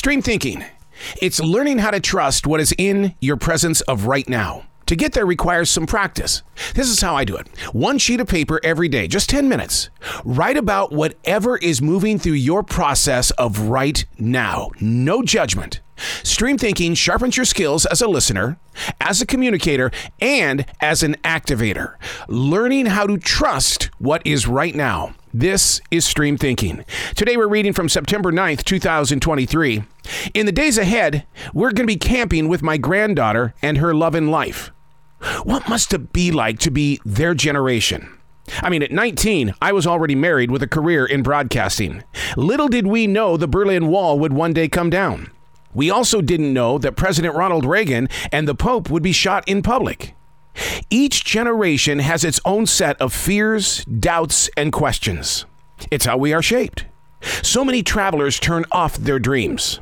Stream thinking. It's learning how to trust what is in your presence of right now. To get there requires some practice. This is how I do it one sheet of paper every day, just 10 minutes. Write about whatever is moving through your process of right now. No judgment. Stream thinking sharpens your skills as a listener, as a communicator, and as an activator. Learning how to trust what is right now. This is Stream Thinking. Today we're reading from September 9th, 2023. In the days ahead, we're going to be camping with my granddaughter and her love life. What must it be like to be their generation? I mean, at 19, I was already married with a career in broadcasting. Little did we know the Berlin Wall would one day come down. We also didn't know that President Ronald Reagan and the Pope would be shot in public. Each generation has its own set of fears, doubts, and questions. It's how we are shaped. So many travelers turn off their dreams.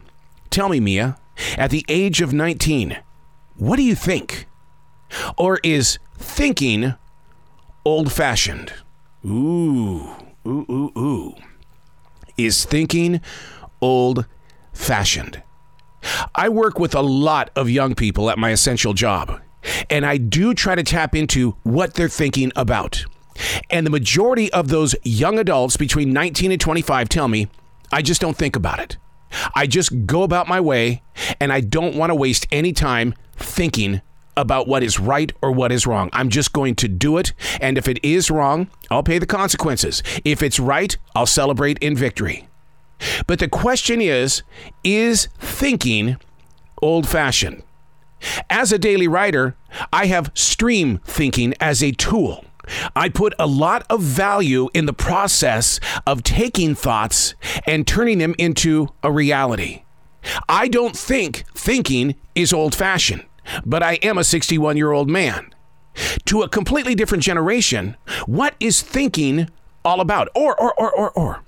Tell me, Mia, at the age of 19, what do you think? Or is thinking old fashioned? Ooh, ooh, ooh, ooh. Is thinking old fashioned? I work with a lot of young people at my essential job, and I do try to tap into what they're thinking about. And the majority of those young adults between 19 and 25 tell me, I just don't think about it. I just go about my way, and I don't want to waste any time thinking about what is right or what is wrong. I'm just going to do it. And if it is wrong, I'll pay the consequences. If it's right, I'll celebrate in victory. But the question is is thinking old fashioned? As a daily writer, I have stream thinking as a tool. I put a lot of value in the process of taking thoughts and turning them into a reality. I don't think thinking is old fashioned but I am a 61 year old man. To a completely different generation, what is thinking all about? Or, or, or, or, or.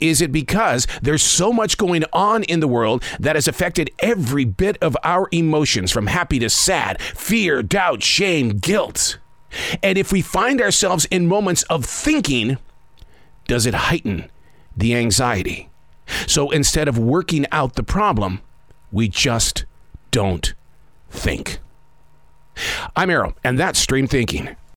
Is it because there's so much going on in the world that has affected every bit of our emotions from happy to sad, fear, doubt, shame, guilt? And if we find ourselves in moments of thinking, does it heighten the anxiety? So instead of working out the problem, we just don't think. I'm Arroe, and that's Stream Thinking.